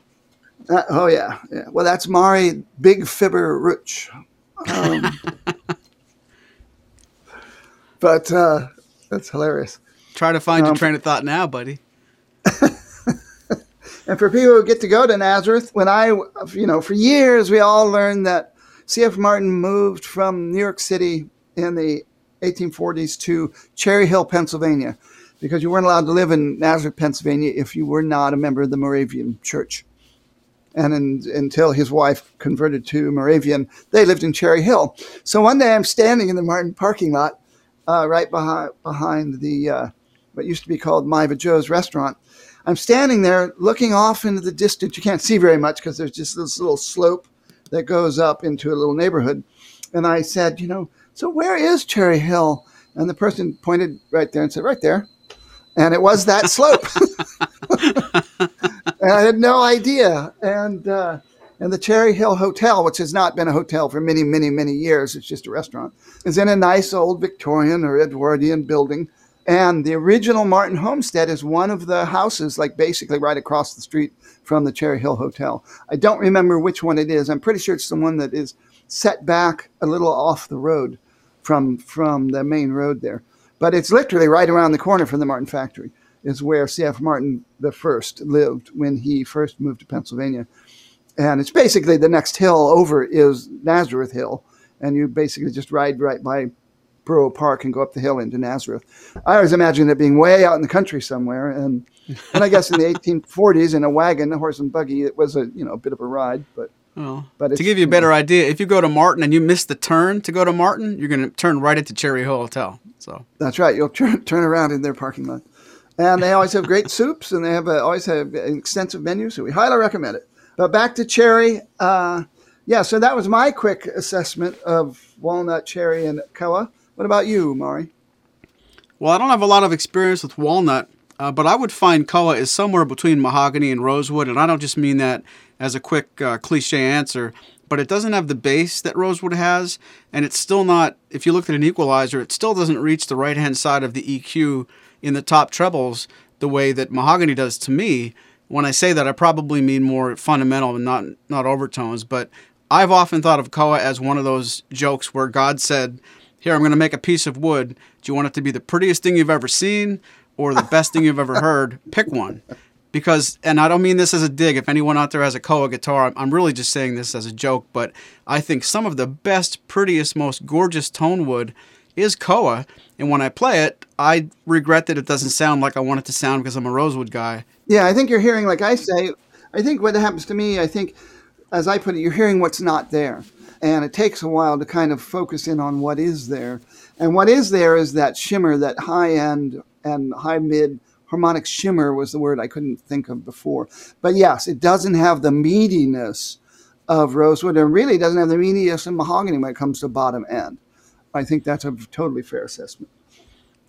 Uh, oh yeah, yeah. Well, that's Maury Big Fibber Rutch. Um, but uh, that's hilarious. Try to find um, your train of thought now, buddy. and for people who get to go to Nazareth, when I, you know, for years we all learned that C.F. Martin moved from New York City in the 1840s to Cherry Hill, Pennsylvania, because you weren't allowed to live in Nazareth, Pennsylvania if you were not a member of the Moravian Church. And in, until his wife converted to Moravian, they lived in Cherry Hill. So one day I'm standing in the Martin parking lot, uh, right behind behind the uh, what used to be called Miva Joe's restaurant, I'm standing there looking off into the distance. You can't see very much because there's just this little slope that goes up into a little neighborhood. And I said, you know, so where is Cherry Hill? And the person pointed right there and said, right there. And it was that slope. and I had no idea. And, uh, and the Cherry Hill Hotel, which has not been a hotel for many, many, many years, it's just a restaurant, is in a nice old Victorian or Edwardian building and the original Martin Homestead is one of the houses, like basically right across the street from the Cherry Hill Hotel. I don't remember which one it is. I'm pretty sure it's the one that is set back a little off the road from from the main road there. But it's literally right around the corner from the Martin factory is where C.F. Martin the first lived when he first moved to Pennsylvania. And it's basically the next hill over is Nazareth Hill. And you basically just ride right by Borough Park and go up the hill into Nazareth. I always imagined it being way out in the country somewhere, and and I guess in the 1840s in a wagon, a horse and buggy, it was a you know a bit of a ride, but. Well, but to give you a better idea, if you go to Martin and you miss the turn to go to Martin, you're going to turn right into Cherry Hill Hotel. So that's right. You'll turn turn around in their parking lot, and they always have great soups, and they have a, always have an extensive menu. So we highly recommend it. But back to Cherry. Uh, yeah, so that was my quick assessment of walnut, cherry, and koa. What about you, Maury? Well, I don't have a lot of experience with walnut, uh, but I would find koa is somewhere between mahogany and rosewood, and I don't just mean that as a quick uh, cliche answer, but it doesn't have the bass that rosewood has, and it's still not. If you look at an equalizer, it still doesn't reach the right hand side of the EQ in the top trebles the way that mahogany does to me. When I say that, I probably mean more fundamental and not not overtones, but I've often thought of koa as one of those jokes where God said here, I'm going to make a piece of wood. Do you want it to be the prettiest thing you've ever seen or the best thing you've ever heard? Pick one. Because, and I don't mean this as a dig, if anyone out there has a Koa guitar, I'm really just saying this as a joke, but I think some of the best, prettiest, most gorgeous tone wood is Koa. And when I play it, I regret that it doesn't sound like I want it to sound because I'm a Rosewood guy. Yeah, I think you're hearing, like I say, I think what happens to me, I think, as I put it, you're hearing what's not there. And it takes a while to kind of focus in on what is there. And what is there is that shimmer, that high end and high mid harmonic shimmer was the word I couldn't think of before. But yes, it doesn't have the meatiness of rosewood and really doesn't have the meatiness of mahogany when it comes to bottom end. I think that's a totally fair assessment.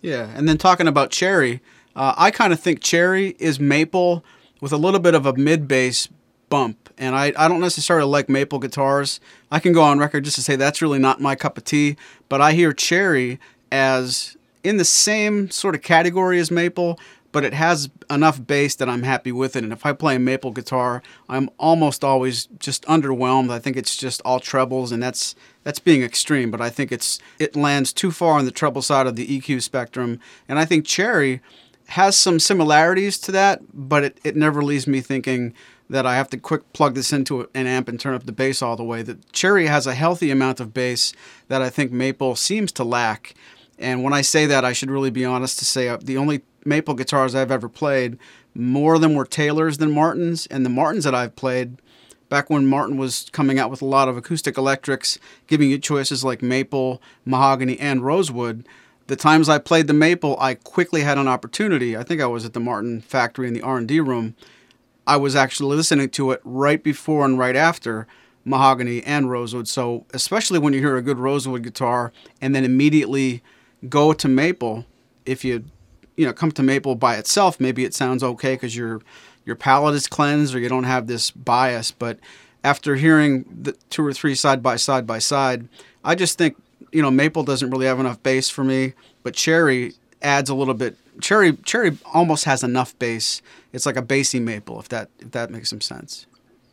Yeah, and then talking about cherry, uh, I kind of think cherry is maple with a little bit of a mid bass bump. And I, I don't necessarily like maple guitars. I can go on record just to say that's really not my cup of tea. But I hear cherry as in the same sort of category as maple, but it has enough bass that I'm happy with it. And if I play a maple guitar, I'm almost always just underwhelmed. I think it's just all trebles, and that's that's being extreme. But I think it's it lands too far on the treble side of the EQ spectrum. And I think Cherry has some similarities to that, but it, it never leaves me thinking that I have to quick plug this into an amp and turn up the bass all the way. That Cherry has a healthy amount of bass that I think Maple seems to lack. And when I say that, I should really be honest to say uh, the only maple guitars I've ever played, more of them were Taylors than Martins, and the Martins that I've played back when Martin was coming out with a lot of acoustic electrics, giving you choices like maple, mahogany, and rosewood. The times I played the maple, I quickly had an opportunity. I think I was at the Martin factory in the R&D room. I was actually listening to it right before and right after mahogany and rosewood. So, especially when you hear a good rosewood guitar and then immediately go to maple, if you you know come to maple by itself, maybe it sounds okay because your your palate is cleansed or you don't have this bias. But after hearing the two or three side by side by side, I just think you know maple doesn't really have enough bass for me, but cherry adds a little bit. Cherry cherry almost has enough bass. It's like a bassy maple, if that if that makes some sense.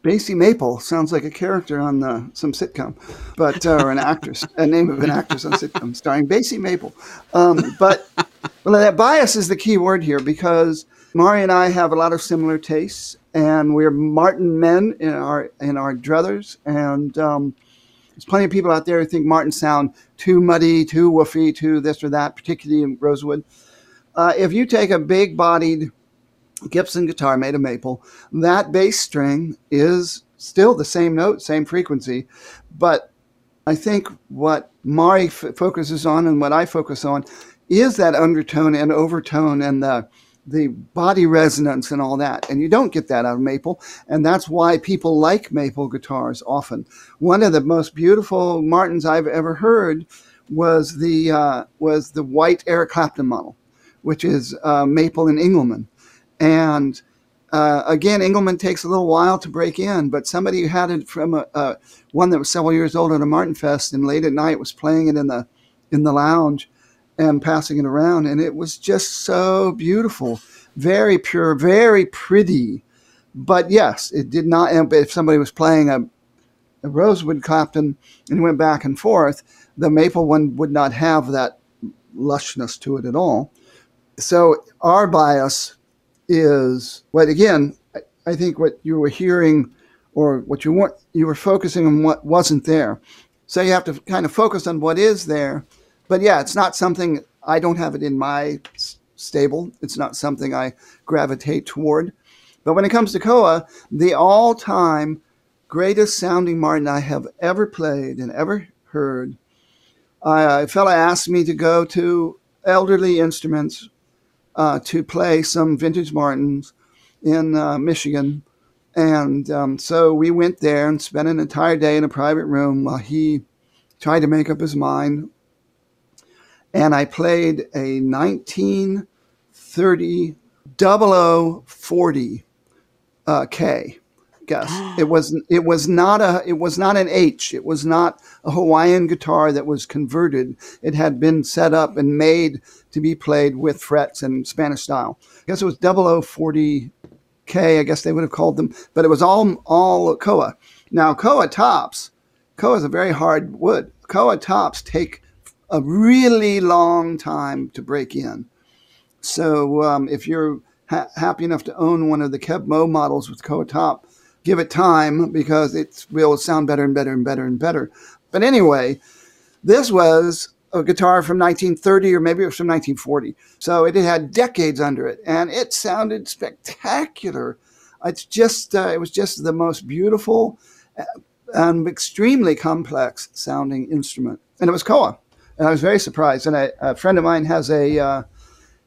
Basie Maple sounds like a character on uh, some sitcom, but uh, or an actress, a name of an actress on sitcom starring Basie Maple. Um, but well, that bias is the key word here because Maury and I have a lot of similar tastes, and we're Martin men in our in our druthers, and um, there's plenty of people out there who think Martin sound too muddy, too woofy, too this or that, particularly in Rosewood. Uh, if you take a big-bodied Gibson guitar made of maple, that bass string is still the same note, same frequency. But I think what Maury f- focuses on and what I focus on is that undertone and overtone and the the body resonance and all that. And you don't get that out of maple. And that's why people like maple guitars often. One of the most beautiful Martins I've ever heard was the uh, was the white Eric Clapton model, which is uh, maple and Engelmann. And uh, again, Engelmann takes a little while to break in, but somebody who had it from a, one that was several years old at a Martin Fest and late at night was playing it in the in the lounge and passing it around, and it was just so beautiful, very pure, very pretty. But yes, it did not. If somebody was playing a, a Rosewood Clapton and went back and forth, the maple one would not have that lushness to it at all. So our bias is what again I think what you were hearing or what you weren't you were focusing on what wasn't there. So you have to kind of focus on what is there. But yeah, it's not something I don't have it in my stable. It's not something I gravitate toward. But when it comes to Koa, the all-time greatest sounding Martin I have ever played and ever heard, uh, a fella asked me to go to Elderly Instruments uh, to play some vintage Martins in uh, Michigan. And um, so we went there and spent an entire day in a private room while he tried to make up his mind. And I played a 1930 0040 uh, K guess. It was it was not a it was not an H. It was not a Hawaiian guitar that was converted. It had been set up and made to be played with frets and Spanish style. I guess it was 0040 K. I guess they would have called them, but it was all all Koa. Now Koa tops, Koa is a very hard wood. Koa tops take a really long time to break in. So um, if you're ha- happy enough to own one of the Keb Mo models with Koa top, give it time because it will sound better and better and better and better. But anyway, this was a guitar from 1930 or maybe it was from 1940. So it had decades under it and it sounded spectacular. It's just, uh, it was just the most beautiful uh, and extremely complex sounding instrument. And it was Koa. And I was very surprised. And I, a friend of mine has a, uh,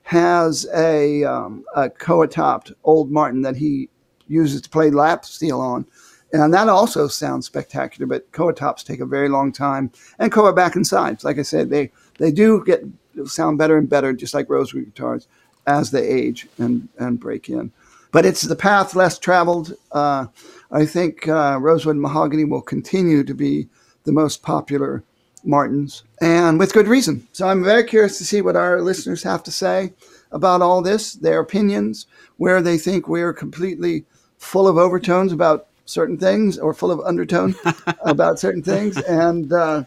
has a, um, a Koa topped old Martin that he uses to play lap steel on. And that also sounds spectacular, but Koa tops take a very long time. And Koa back and sides, like I said, they, they do get sound better and better, just like rosewood guitars, as they age and, and break in. But it's the path less traveled. Uh, I think uh, rosewood mahogany will continue to be the most popular Martins, and with good reason. So I'm very curious to see what our listeners have to say about all this, their opinions, where they think we're completely full of overtones about certain things or full of undertone about certain things. And uh,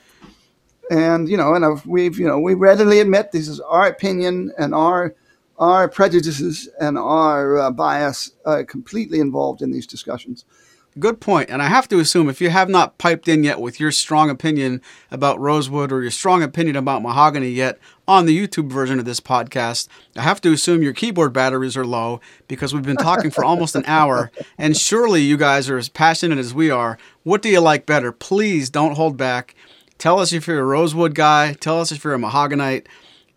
and you know and we've you know we readily admit this is our opinion and our our prejudices and our uh, bias uh, completely involved in these discussions Good point. And I have to assume if you have not piped in yet with your strong opinion about rosewood or your strong opinion about mahogany yet on the YouTube version of this podcast, I have to assume your keyboard batteries are low because we've been talking for almost an hour. And surely you guys are as passionate as we are. What do you like better? Please don't hold back. Tell us if you're a rosewood guy. Tell us if you're a mahoganite.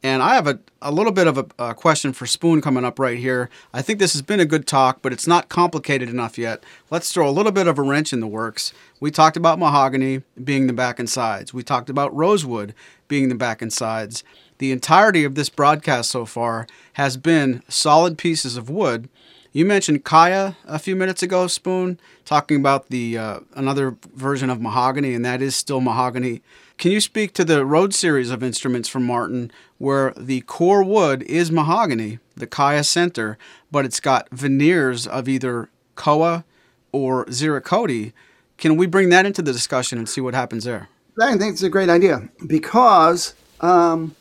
And I have a, a little bit of a, a, question for Spoon coming up right here. I think this has been a good talk, but it's not complicated enough yet. Let's throw a little bit of a wrench in the works. We talked about mahogany being the back and sides, we talked about rosewood being the back and sides. The entirety of this broadcast so far has been solid pieces of wood. You mentioned Khaya a few minutes ago, Spoon, talking about the uh, another version of mahogany, and that is still mahogany can you speak to the Rhodes series of instruments from Martin where the core wood is mahogany, the khaya center, but it's got veneers of either koa or ziricote? Can we bring that into the discussion and see what happens there? I think it's a great idea because um,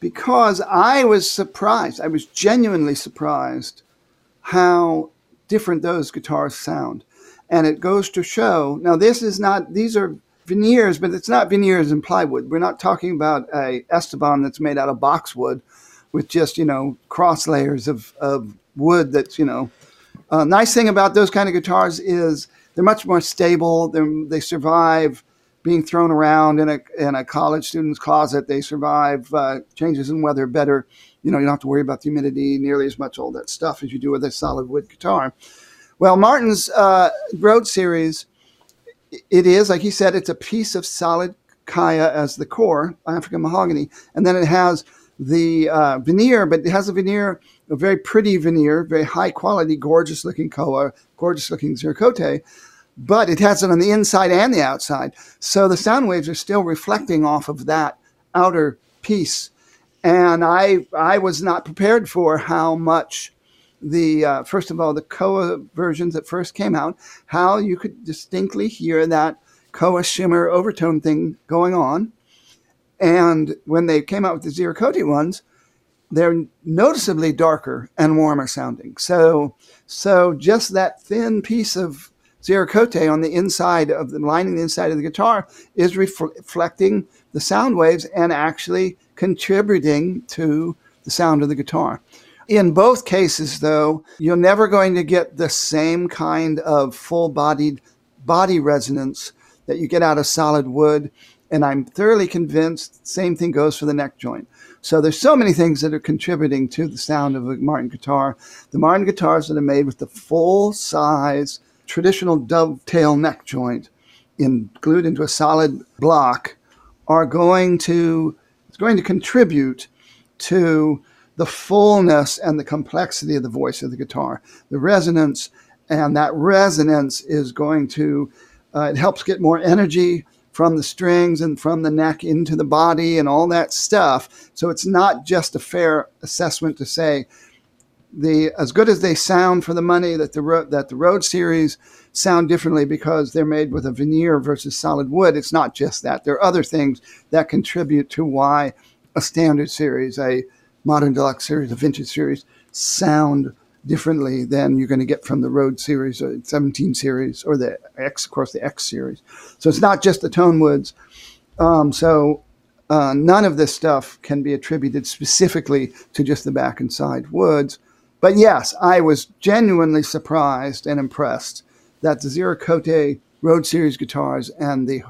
because I was surprised. I was genuinely surprised how different those guitars sound, and it goes to show. Now, this is not; these are veneers, but it's not veneers and plywood. We're not talking about a Esteban that's made out of boxwood with just, you know, cross layers of, of wood that's, you know. Uh, nice thing about those kind of guitars is they're much more stable. They're, they survive being thrown around in a, in a college student's closet. They survive uh, changes in weather better. You know, you don't have to worry about the humidity nearly as much, all that stuff as you do with a solid wood guitar. Well, Martin's uh, Rhodes series it is, like he said, it's a piece of solid khaya as the core, African mahogany, and then it has the uh, veneer, but it has a veneer, a very pretty veneer, very high quality, gorgeous looking koa, gorgeous looking ziricote, but it has it on the inside and the outside. So the sound waves are still reflecting off of that outer piece. And I, I was not prepared for how much the uh, first of all the Koa versions that first came out, how you could distinctly hear that Koa shimmer overtone thing going on. And when they came out with the zero ziricote ones, they're noticeably darker and warmer sounding. So, so just that thin piece of ziricote on the inside of the lining the inside of the guitar is reflecting the sound waves and actually contributing to the sound of the guitar. In both cases, though, you're never going to get the same kind of full bodied body resonance that you get out of solid wood. And I'm thoroughly convinced same thing goes for the neck joint. So there's so many things that are contributing to the sound of a Martin guitar. The Martin guitars that are made with the full size traditional dovetail neck joint in, glued into a solid block are going to it's going to contribute to the fullness and the complexity of the voice of the guitar, the resonance, and that resonance is going to uh, it helps get more energy from the strings and from the neck into the body and all that stuff. So it's not just a fair assessment to say the as good as they sound for the money that the that the road series sound differently because they're made with a veneer versus solid wood. It's not just that. There are other things that contribute to why a standard series, a modern deluxe series, the vintage series, sound differently than you're going to get from the Road series or 17 series or the X, of course, the X series. So it's not just the tone woods. Um, so uh, none of this stuff can be attributed specifically to just the back and side woods. But yes, I was genuinely surprised and impressed that the ziricote Road Series guitars and the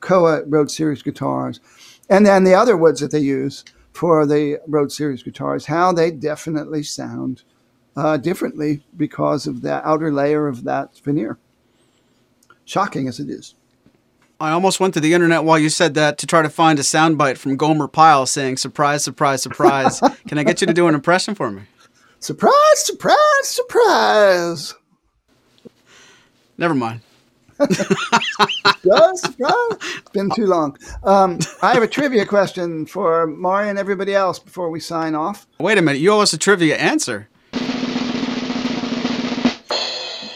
Koa Road Series guitars, and then the other woods that they use, for the Rhodes Series guitars, how they definitely sound uh, differently because of the outer layer of that veneer. Shocking as it is. I almost went to the internet while you said that to try to find a soundbite from Gomer Pyle saying "surprise, surprise, surprise." Can I get you to do an impression for me? Surprise, surprise, surprise. Never mind. Just It's been too long. Um, I have a trivia question for Maury and everybody else before we sign off. Wait a minute. You owe us a trivia answer.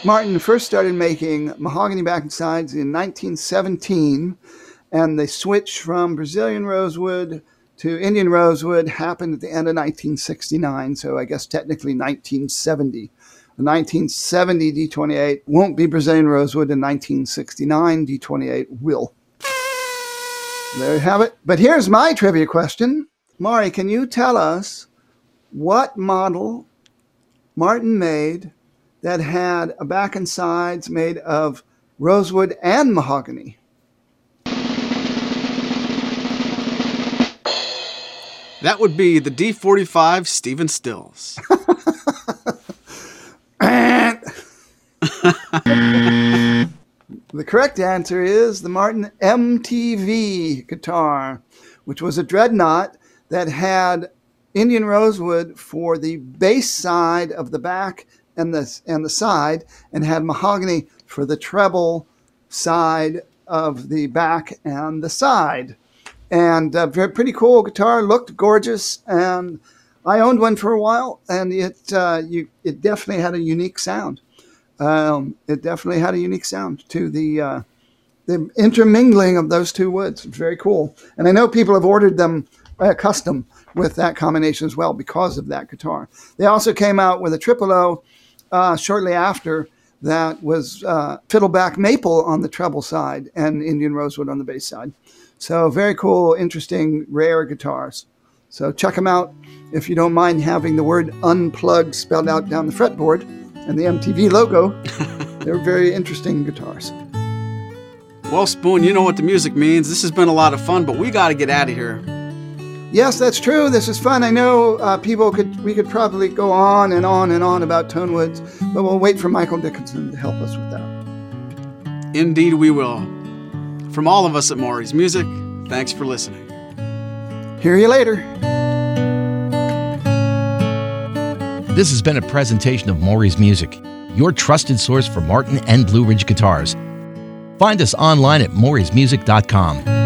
Martin first started making mahogany back and sides in 1917, and the switch from Brazilian rosewood to Indian rosewood happened at the end of 1969, so I guess technically 1970. The 1970 D28 won't be Brazilian rosewood. In 1969, D28 will. There you have it. But here's my trivia question. Maury, can you tell us what model Martin made that had a back and sides made of rosewood and mahogany? That would be the D45 Stephen Stills. The correct answer is the Martin MTV guitar, which was a dreadnought that had Indian rosewood for the bass side of the back and the and the side, and had mahogany for the treble side of the back and the side. And uh, very pretty cool guitar, looked gorgeous, and I owned one for a while, and it uh, you it definitely had a unique sound. Um, it definitely had a unique sound to the uh, the intermingling of those two woods. It's very cool, and I know people have ordered them uh, custom with that combination as well because of that guitar. They also came out with a triple O uh, shortly after that was uh, fiddleback maple on the treble side and Indian rosewood on the bass side. So very cool, interesting, rare guitars. So check them out if you don't mind having the word unplugged spelled out down the fretboard and the MTV logo. They're very interesting guitars. Well, Spoon, you know what the music means. This has been a lot of fun, but we got to get out of here. Yes, that's true. This is fun. I know uh, people could we could probably go on and on and on about tone woods, but we'll wait for Michael Dickinson to help us with that. Indeed, we will. From all of us at Maury's Music, thanks for listening. Hear you later. This has been a presentation of Maury's Music, your trusted source for Martin and Blue Ridge guitars. Find us online at maurysmusic.com.